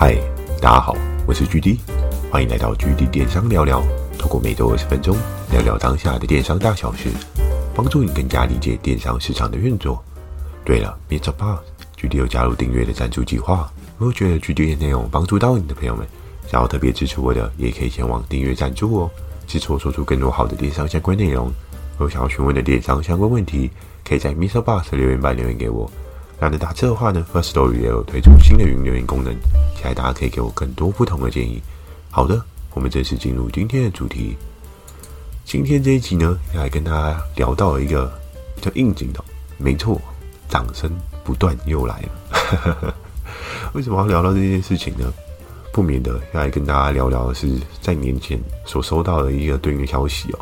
嗨，大家好，我是 GD，欢迎来到 GD 电商聊聊。透过每周二十分钟，聊聊当下的电商大小事，帮助你更加理解电商市场的运作。对了，Mr. Boss，GD 有加入订阅的赞助计划。如果觉得 GD 的内容帮助到你的朋友们，想要特别支持我的，也可以前往订阅赞助哦，支持我做出更多好的电商相关内容。有想要询问的电商相关问题，可以在 Mr. Boss 留言板留言给我。懒得打字的话呢，First Story 也有推出新的语音留言功能，期待大家可以给我更多不同的建议。好的。我们正式进入今天的主题。今天这一集呢，要来跟大家聊到一个比较应景的，没错，掌声不断又来了。为什么要聊到这件事情呢？不免的要来跟大家聊聊的是在年前所收到的一个对应的消息哦。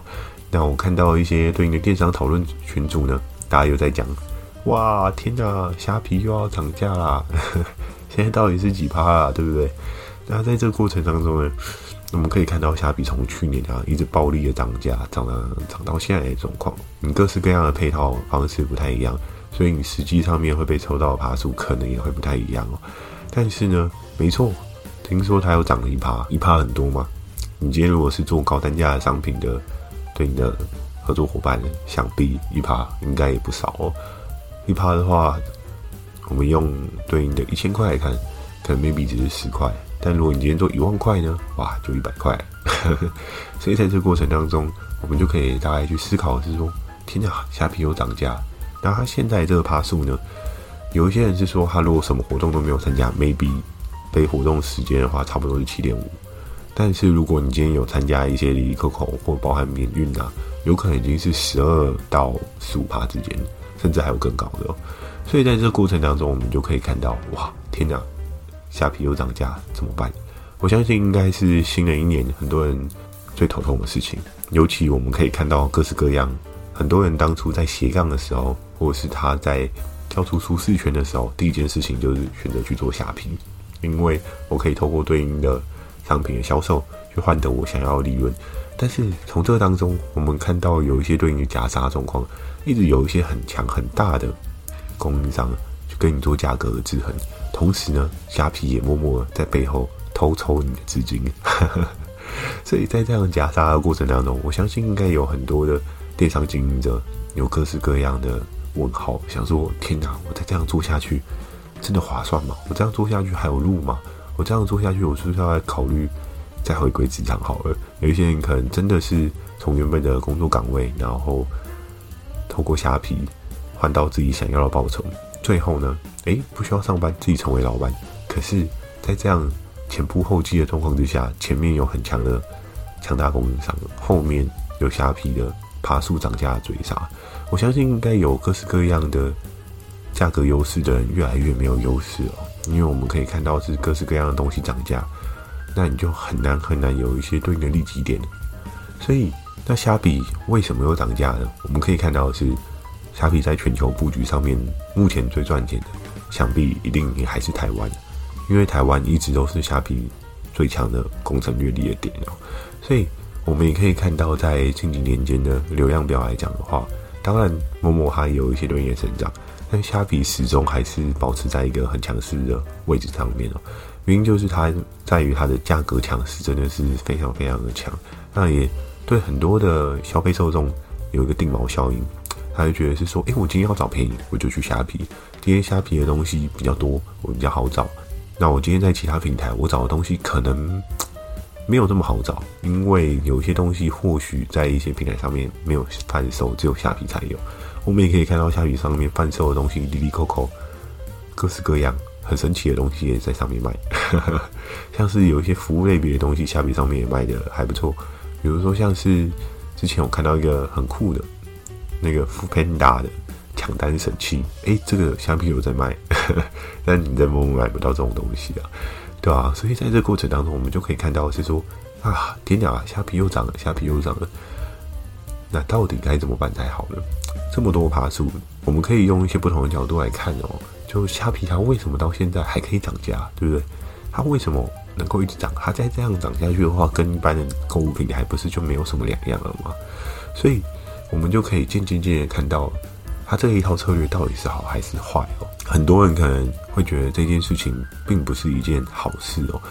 那我看到一些对应的电商讨论群组呢，大家又在讲：哇，天哪，虾皮又要涨价啦！现在到底是几趴啦？对不对？那在这个过程当中呢？我们可以看到，虾皮从去年啊一直暴力的涨价，涨了涨到现在的状况。你各式各样的配套方式不太一样，所以你实际上面会被抽到的趴数可能也会不太一样哦。但是呢，没错，听说它又涨了一趴，一趴很多吗？你今天如果是做高单价的商品的，对你的合作伙伴，想必一趴应该也不少哦。一趴的话，我们用对应的一千块来看，可能 maybe 只是十块。但如果你今天做一万块呢？哇，就一百块。所以在这个过程当中，我们就可以大概去思考是说：天哪，虾皮又涨价。那他现在这个趴数呢？有一些人是说，他如果什么活动都没有参加，maybe 被活动时间的话，差不多是七点五。但是如果你今天有参加一些哩哩扣扣或包含免运啊，有可能已经是十二到十五趴之间，甚至还有更高的。所以在这个过程当中，我们就可以看到：哇，天哪！虾皮又涨价怎么办？我相信应该是新的一年很多人最头痛的事情。尤其我们可以看到各式各样，很多人当初在斜杠的时候，或者是他在跳出舒适圈的时候，第一件事情就是选择去做虾皮，因为我可以透过对应的商品的销售去换得我想要的利润。但是从这当中，我们看到有一些对应的夹杀状况，一直有一些很强很大的供应商去跟你做价格的制衡。同时呢，虾皮也默默在背后偷抽你的资金，所以在这样夹杀的过程当中，我相信应该有很多的电商经营者有各式各样的问号，想说：天哪，我再这样做下去，真的划算吗？我这样做下去还有路吗？我这样做下去，我是不是要来考虑再回归职场好了？有一些人可能真的是从原本的工作岗位，然后透过虾皮换到自己想要的报酬。最后呢，诶，不需要上班，自己成为老板。可是，在这样前仆后继的状况之下，前面有很强的强大供应商，后面有虾皮的爬树涨价追杀。我相信应该有各式各样的价格优势的人越来越没有优势哦，因为我们可以看到是各式各样的东西涨价，那你就很难很难有一些对应的利基点。所以，那虾皮为什么又涨价呢？我们可以看到的是。虾皮在全球布局上面，目前最赚钱的，想必一定也还是台湾，因为台湾一直都是虾皮最强的攻城略地的点哦。所以，我们也可以看到，在近几年间的流量表来讲的话，当然某某它有一些对应的成长，但虾皮始终还是保持在一个很强势的位置上面哦。原因就是它在于它的价格强势真的是非常非常的强，那也对很多的消费受众有一个定锚效应。他就觉得是说，诶，我今天要找便宜，我就去虾皮。今天虾皮的东西比较多，我比较好找。那我今天在其他平台，我找的东西可能没有这么好找，因为有些东西或许在一些平台上面没有贩售，只有虾皮才有。我们也可以看到虾皮上面贩售的东西，哩哩扣扣，各式各样，很神奇的东西也在上面卖。像是有一些服务类别的东西，虾皮上面也卖的还不错。比如说像是之前我看到一个很酷的。那个 f o o Panda 的抢单神器，诶，这个虾皮有在卖，但你在某某买不到这种东西啊，对吧、啊？所以在这个过程当中，我们就可以看到是说啊，天哪，虾皮又涨了，虾皮又涨了，那到底该怎么办才好呢？这么多爬树，我们可以用一些不同的角度来看哦。就虾皮它为什么到现在还可以涨价，对不对？它为什么能够一直涨？它再这样涨下去的话，跟一般的购物平台不是就没有什么两样了吗？所以。我们就可以渐渐渐渐看到，它这一套策略到底是好还是坏哦。很多人可能会觉得这件事情并不是一件好事哦。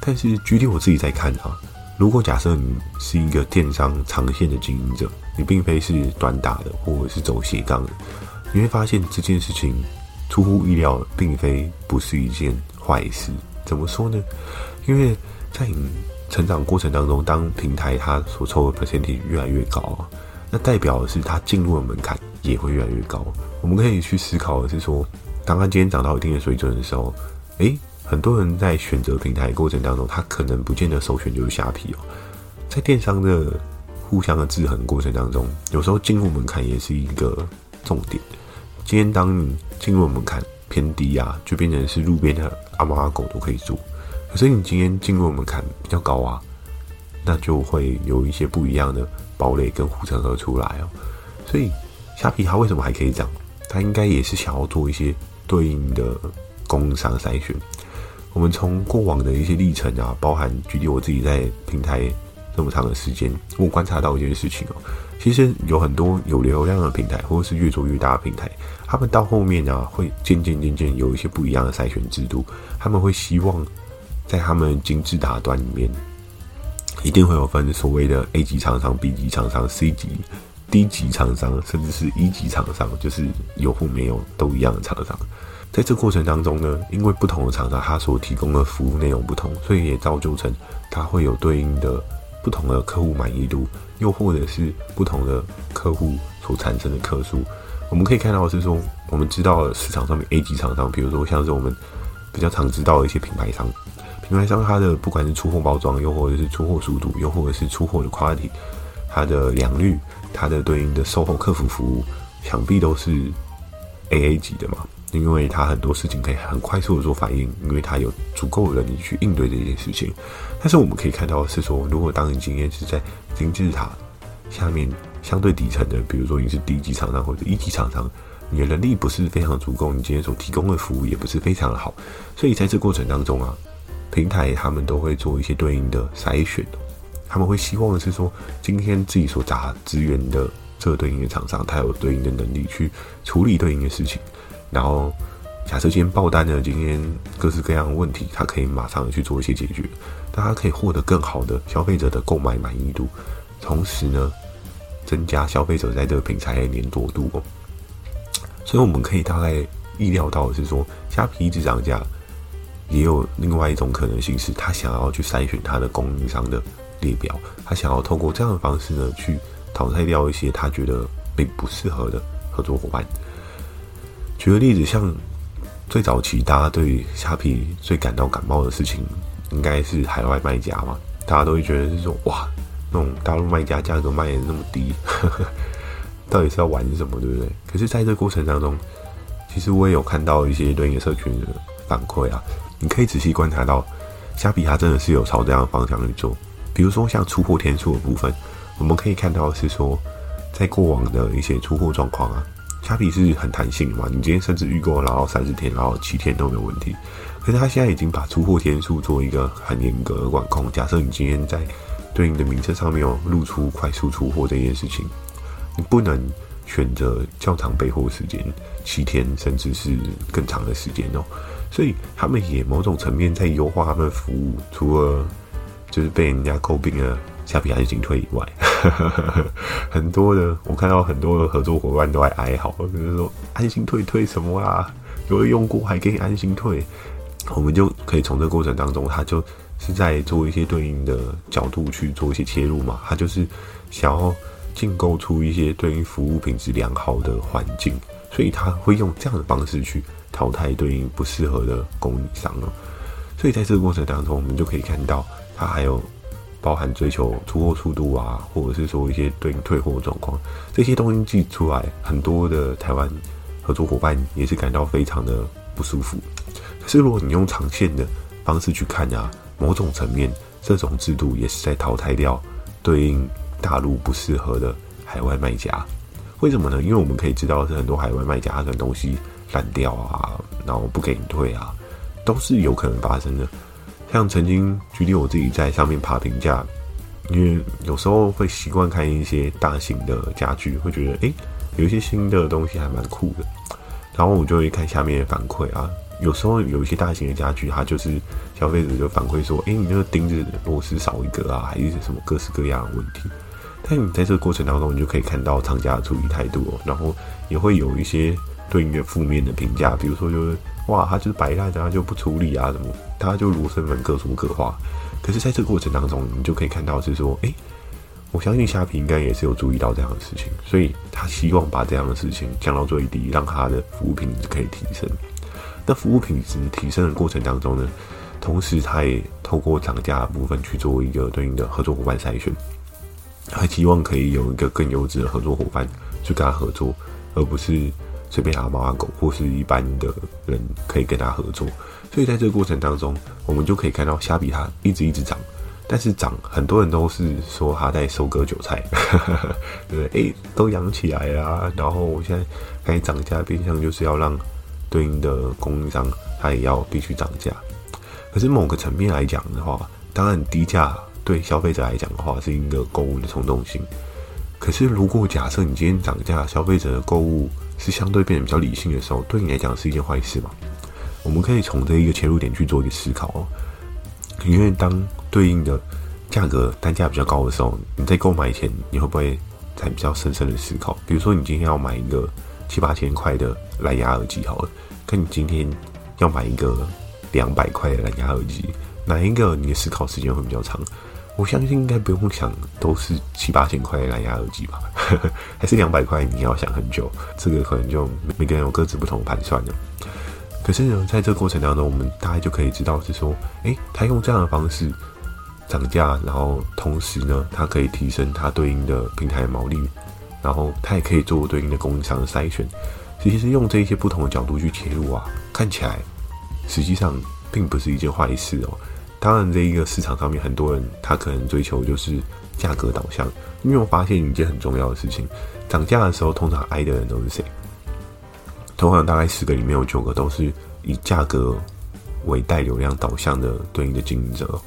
但是具体我自己在看啊，如果假设你是一个电商长线的经营者，你并非是短打的或者是走斜杠的，你会发现这件事情出乎意料，并非不是一件坏事。怎么说呢？因为在你成长过程当中，当平台它所抽的 percentage 越来越高啊，那代表的是它进入的门槛也会越来越高。我们可以去思考的是说，当它今天涨到一定的水准的时候，诶，很多人在选择平台过程当中，他可能不见得首选就是虾皮哦。在电商的互相的制衡过程当中，有时候进入门槛也是一个重点。今天当你进入门槛偏低啊，就变成是路边的阿猫阿狗都可以做。可是你今天进入门槛比较高啊，那就会有一些不一样的堡垒跟护城河出来哦。所以虾皮它为什么还可以涨？它应该也是想要做一些对应的供应商筛选。我们从过往的一些历程啊，包含举例我自己在平台。这么长的时间，我观察到一件事情哦，其实有很多有流量的平台，或者是越做越大的平台，他们到后面啊，会渐渐渐渐有一些不一样的筛选制度。他们会希望在他们金字塔端里面，一定会有分所谓的 A 级厂商、B 级厂商、C 级、D 级厂商，甚至是一级厂商，就是有或没有都一样的厂商。在这过程当中呢，因为不同的厂商，他所提供的服务内容不同，所以也造就成它会有对应的。不同的客户满意度，又或者是不同的客户所产生的客数，我们可以看到是说，我们知道市场上面 A 级厂商，比如说像是我们比较常知道的一些品牌商，品牌商它的不管是出货包装，又或者是出货速度，又或者是出货的 quality，它的良率，它的对应的售后客服服务，想必都是 AA 级的嘛。因为他很多事情可以很快速的做反应，因为他有足够的能力去应对这件事情。但是我们可以看到的是说，如果当你今天是在金字塔下面相对底层的，比如说你是低级厂商或者一级厂商，你的能力不是非常足够，你今天所提供的服务也不是非常的好，所以在这过程当中啊，平台他们都会做一些对应的筛选，他们会希望的是说，今天自己所砸资源的这个对应的厂商，他有对应的能力去处理对应的事情。然后，假设今天爆单呢，今天各式各样的问题，它可以马上去做一些解决，大家可以获得更好的消费者的购买满意度，同时呢，增加消费者在这个平台的黏着度哦。所以我们可以大概意料到的是说，虾皮一直涨价，也有另外一种可能性是，他想要去筛选他的供应商的列表，他想要透过这样的方式呢，去淘汰掉一些他觉得并不适合的合作伙伴。举个例子，像最早期大家对虾皮最感到感冒的事情，应该是海外卖家嘛？大家都会觉得是说，哇，那种大陆卖家价格卖的那么低，到底是要玩什么，对不对？可是，在这个过程当中，其实我也有看到一些对应的社群的反馈啊。你可以仔细观察到，虾皮它真的是有朝这样的方向去做。比如说，像出货天数的部分，我们可以看到是说，在过往的一些出货状况啊。虾皮是很弹性的嘛，你今天甚至预购，然后三十天，然后七天都没有问题。可是他现在已经把出货天数做一个很严格的管控。假设你今天在对应的名称上面有露出快速出货这件事情，你不能选择较长备货时间，七天甚至是更长的时间哦。所以他们也某种层面在优化他们的服务，除了就是被人家诟病了。虾皮还是进退以外，很多的我看到很多的合作伙伴都在哀嚎，就是说安心退退什么啊？有人用过还可以安心退，我们就可以从这个过程当中，他就是在做一些对应的角度去做一些切入嘛，他就是想要建构出一些对应服务品质良好的环境，所以他会用这样的方式去淘汰对应不适合的供应商哦。所以在这个过程当中，我们就可以看到他还有。包含追求出货速度啊，或者是说一些对应退货状况，这些东西寄出来，很多的台湾合作伙伴也是感到非常的不舒服。可是如果你用长线的方式去看啊，某种层面，这种制度也是在淘汰掉对应大陆不适合的海外卖家。为什么呢？因为我们可以知道是很多海外卖家他的东西烂掉啊，然后不给你退啊，都是有可能发生的。像曾经举例我自己在上面爬评价，因为有时候会习惯看一些大型的家具，会觉得诶、有一些新的东西还蛮酷的。然后我就会看下面的反馈啊。有时候有一些大型的家具，它就是消费者就反馈说：“诶，你那个钉子螺丝少一个啊，还是什么各式各样的问题。”但你在这个过程当中，你就可以看到厂家的处理态度哦，然后也会有一些对应的负面的评价，比如说就是哇，他就是摆烂，他就不处理啊，什么，他就罗生门，各说各话。可是在这个过程当中，你就可以看到是说，诶，我相信虾皮应该也是有注意到这样的事情，所以他希望把这样的事情降到最低，让他的服务品质可以提升。那服务品质提升的过程当中呢，同时他也透过涨价的部分去做一个对应的合作伙伴筛选，他希望可以有一个更优质的合作伙伴去跟他合作，而不是随便阿猫啊狗或是一般的人可以跟他合作。所以在这个过程当中，我们就可以看到虾比它一直一直涨，但是涨很多人都是说他在收割韭菜，对 不对？哎，都养起来啦啊，然后我现在开始涨价，变相就是要让。对应的供应商，他也要必须涨价。可是某个层面来讲的话，当然低价对消费者来讲的话是一个购物的冲动性。可是如果假设你今天涨价，消费者的购物是相对变得比较理性的时候，对你来讲是一件坏事嘛？我们可以从这一个切入点去做一个思考哦。因为当对应的价格单价比较高的时候，你在购买前你会不会在比较深深的思考？比如说你今天要买一个。七八千块的蓝牙耳机好了，跟你今天要买一个两百块的蓝牙耳机，哪一个你的思考时间会比较长？我相信应该不用想，都是七八千块的蓝牙耳机吧？还是两百块你要想很久？这个可能就每个人有各自不同的盘算了。可是呢，在这个过程当中，我们大概就可以知道是说，诶，他用这样的方式涨价，然后同时呢，它可以提升它对应的平台的毛利。然后它也可以做对应的供应商的筛选，其实用这一些不同的角度去切入啊，看起来实际上并不是一件坏事哦。当然，这一个市场上面很多人他可能追求就是价格导向，因为我发现一件很重要的事情，涨价的时候通常挨的人都是谁？通常大概十个里面有九个都是以价格为带流量导向的对应的经营者。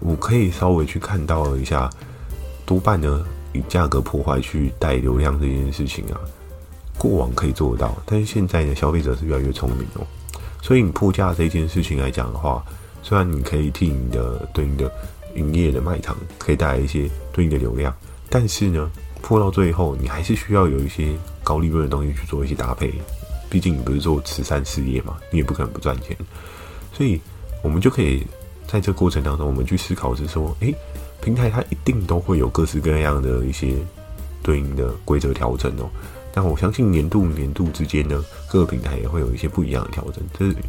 我可以稍微去看到一下，多半呢。以价格破坏去带流量这件事情啊，过往可以做到，但是现在呢，消费者是越来越聪明哦。所以你破价这件事情来讲的话，虽然你可以替你的对应的营业的卖场可以带来一些对应的流量，但是呢，破到最后你还是需要有一些高利润的东西去做一些搭配。毕竟你不是做慈善事业嘛，你也不可能不赚钱。所以我们就可以在这个过程当中，我们去思考是说，诶。平台它一定都会有各式各样的一些对应的规则调整哦，但我相信年度年度之间呢，各个平台也会有一些不一样的调整，这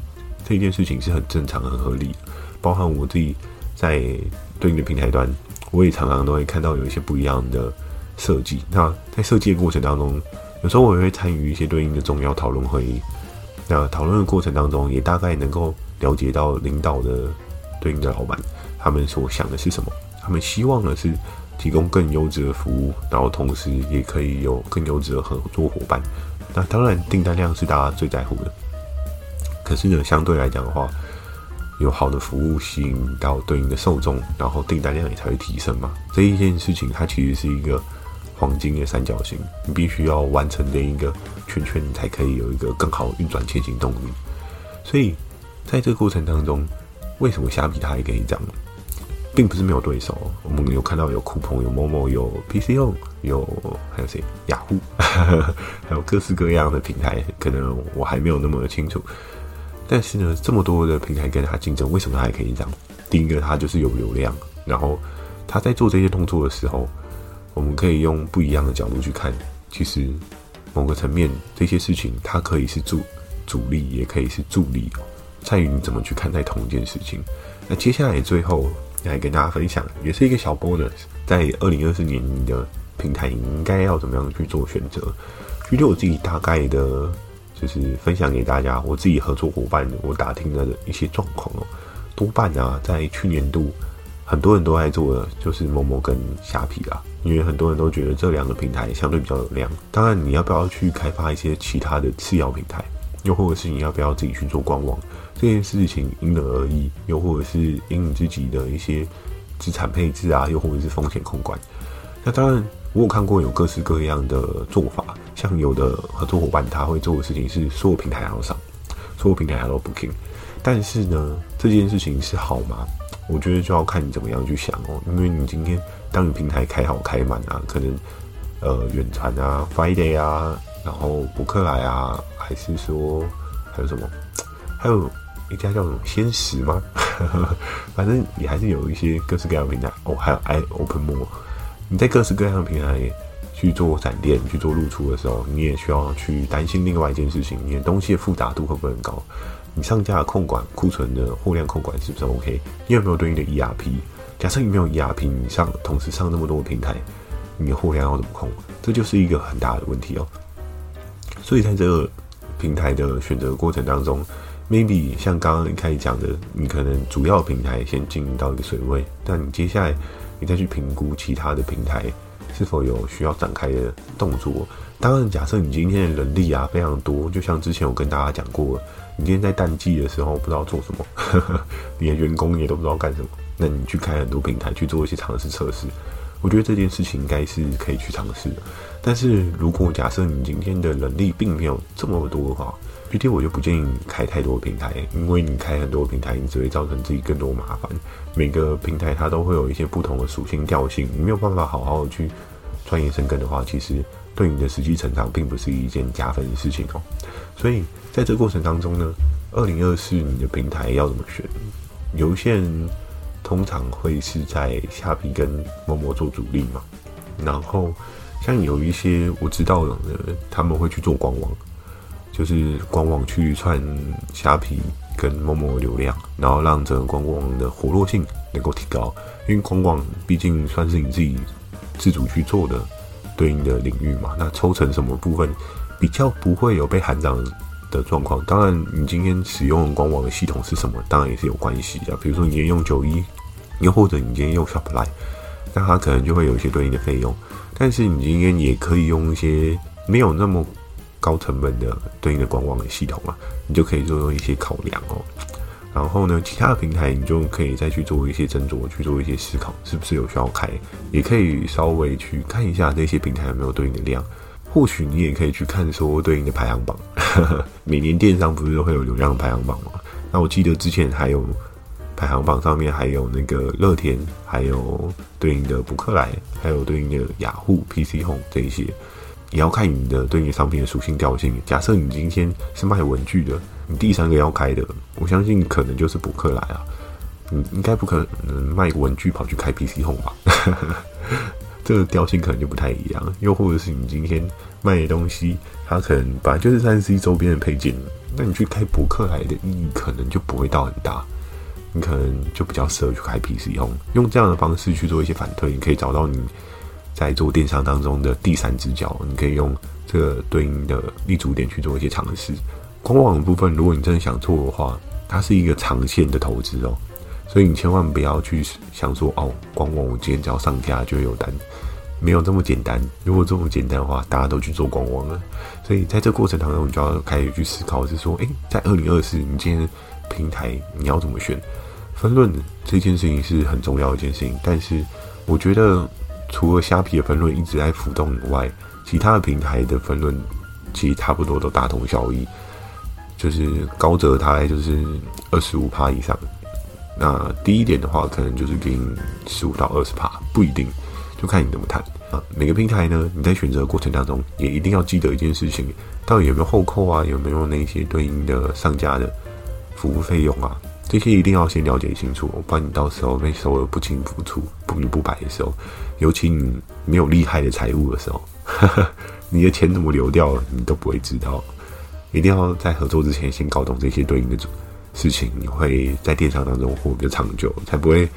这件事情是很正常、很合理。包含我自己在对应的平台端，我也常常都会看到有一些不一样的设计。那在设计的过程当中，有时候我也会参与一些对应的重要讨论会议。那讨论的过程当中，也大概能够了解到领导的对应的老板他们所想的是什么。他们希望的是提供更优质的服务，然后同时也可以有更优质的合作伙伴。那当然，订单量是大家最在乎的。可是呢，相对来讲的话，有好的服务吸引到对应的受众，然后订单量也才会提升嘛。这一件事情它其实是一个黄金的三角形，你必须要完成这一个圈圈，你才可以有一个更好运转前行动力。所以在这个过程当中，为什么虾皮它还可以涨呢？并不是没有对手，我们有看到有酷澎、有 Momo、有 PCO 有还有谁？雅虎，还有各式各样的平台，可能我还没有那么的清楚。但是呢，这么多的平台跟他竞争，为什么他还可以这样？第一个，他就是有流量，然后他在做这些动作的时候，我们可以用不一样的角度去看。其实某个层面，这些事情它可以是助阻力，也可以是助力，在于你怎么去看待同一件事情。那接下来最后。来跟大家分享，也是一个小 bonus。在二零二四年，你的平台应该要怎么样去做选择？具体我自己大概的，就是分享给大家。我自己合作伙伴，我打听的一些状况哦，多半啊，在去年度，很多人都在做的就是某某跟虾皮啦，因为很多人都觉得这两个平台相对比较有量。当然，你要不要去开发一些其他的次要平台？又或者是你要不要自己去做官网？这件事情因人而异，又或者是因你自己的一些资产配置啊，又或者是风险控管。那当然，我有看过有各式各样的做法。像有的合作伙伴他会做的事情是所有平台都上，所有平台都 booking，但是呢，这件事情是好吗？我觉得就要看你怎么样去想哦，因为你今天当你平台开好开满啊，可能呃远传啊、Friday 啊，然后博客来啊，还是说还有什么？还有一家叫什么鲜食吗？反正也还是有一些各式各样的平台哦，还有 i OpenMore。你在各式各样的平台也去做展店、去做露出的时候，你也需要去担心另外一件事情：你的东西的复杂度会不会很高？你上架的控管、库存的货量控管是不是 OK？你有没有对应的 ERP？假设你没有 ERP，你上同时上那么多平台，你的货量要怎么控？这就是一个很大的问题哦。所以在这个平台的选择过程当中，maybe 像刚刚一开始讲的，你可能主要平台先经营到一个水位，但你接下来。你再去评估其他的平台是否有需要展开的动作。当然，假设你今天的人力啊非常多，就像之前我跟大家讲过，你今天在淡季的时候不知道做什么，呵呵，你的员工也都不知道干什么，那你去开很多平台去做一些尝试测试，我觉得这件事情应该是可以去尝试的。但是如果假设你今天的人力并没有这么多的话，具体我就不建议你开太多平台，因为你开很多平台，你只会造成自己更多麻烦。每个平台它都会有一些不同的属性调性，你没有办法好好的去创业深耕的话，其实对你的实际成长并不是一件加分的事情哦。所以在这个过程当中呢，二零二四你的平台要怎么选？有一些人通常会是在虾皮跟 momo 做主力嘛，然后像有一些我知道的，他们会去做官网。就是官网去串虾皮跟 momo 流量，然后让整个官网的活络性能够提高。因为官网毕竟算是你自己自主去做的对应的领域嘛，那抽成什么部分比较不会有被喊涨的状况。当然，你今天使用官网的系统是什么，当然也是有关系的。比如说你今天用九一，又或者你今天用 Shopify，那它可能就会有一些对应的费用。但是你今天也可以用一些没有那么。高成本的对应的官网的系统啊，你就可以做一些考量哦。然后呢，其他的平台你就可以再去做一些斟酌，去做一些思考，是不是有需要开？也可以稍微去看一下这些平台有没有对应的量。或许你也可以去看说对应的排行榜。每年电商不是都会有流量排行榜吗？那我记得之前还有排行榜上面还有那个乐天，还有对应的博客来，还有对应的雅虎、PC Home 这一些。也要看你的对应商品的属性调性。假设你今天是卖文具的，你第三个要开的，我相信可能就是博客来啊。你应该不可能卖文具跑去开 PC Home 吧？这个调性可能就不太一样。又或者是你今天卖的东西，它可能本来就是三 C 周边的配件，那你去开博客来的意义可能就不会到很大。你可能就比较适合去开 PC Home，用这样的方式去做一些反推，你可以找到你。在做电商当中的第三只脚，你可以用这个对应的立足点去做一些尝试。官网的部分，如果你真的想做的话，它是一个长线的投资哦，所以你千万不要去想说哦，官网我今天只要上架就有单，没有这么简单。如果这么简单的话，大家都去做官网了。所以在这过程当中，你就要开始去思考，是说，诶，在二零二四，你今天平台你要怎么选？分论这件事情是很重要一件事情，但是我觉得。除了虾皮的分论一直在浮动以外，其他的平台的分论其实差不多都大同小异，就是高折大概就是二十五趴以上，那低一点的话可能就是给你十五到二十趴，不一定，就看你怎么谈啊。每个平台呢，你在选择过程当中也一定要记得一件事情，到底有没有后扣啊，有没有那些对应的上家的服务费用啊。这些一定要先了解清楚，不然你到时候被收的不清不楚、不明不白的时候，尤其你没有厉害的财务的时候，你的钱怎么流掉了，你都不会知道。一定要在合作之前先搞懂这些对应的事情，你会在电商当中活得长久，才不会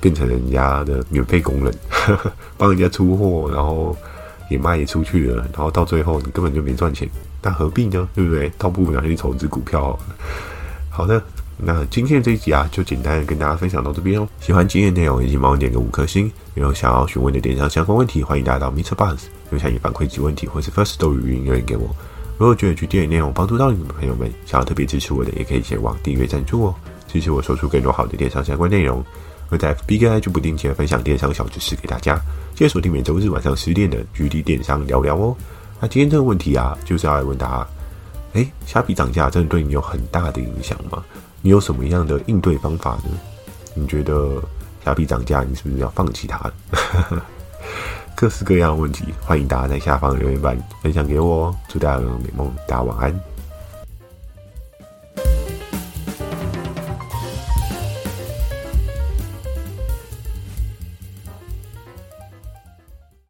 变成人家的免费工人，帮人家出货，然后也卖出去了，然后到最后你根本就没赚钱，那何必呢？对不对？倒不如拿去投资股票。好的。那今天的这一集啊，就简单的跟大家分享到这边哦。喜欢今天的内容，也请帮我点个五颗星。有想要询问的电商相关问题，欢迎大家到 MixerBox 留下你反馈及问题，或是 Firstory 语音留言给我。如果觉得去电影内容帮助到你们的朋友们，想要特别支持我的，也可以前往订阅赞助哦，支持我说出更多好的电商相关内容。会在 FB 跟 IG 不定期的分享电商小知识给大家。记得锁定每周日晚上十点的 GD 电商聊聊哦。那今天这个问题啊，就是要来问大家：哎，虾皮涨价真的对你有很大的影响吗？你有什么样的应对方法呢？你觉得虾皮涨价，你是不是要放弃它？各式各样的问题，欢迎大家在下方留言板分享给我哦。祝大家有美梦，大家晚安。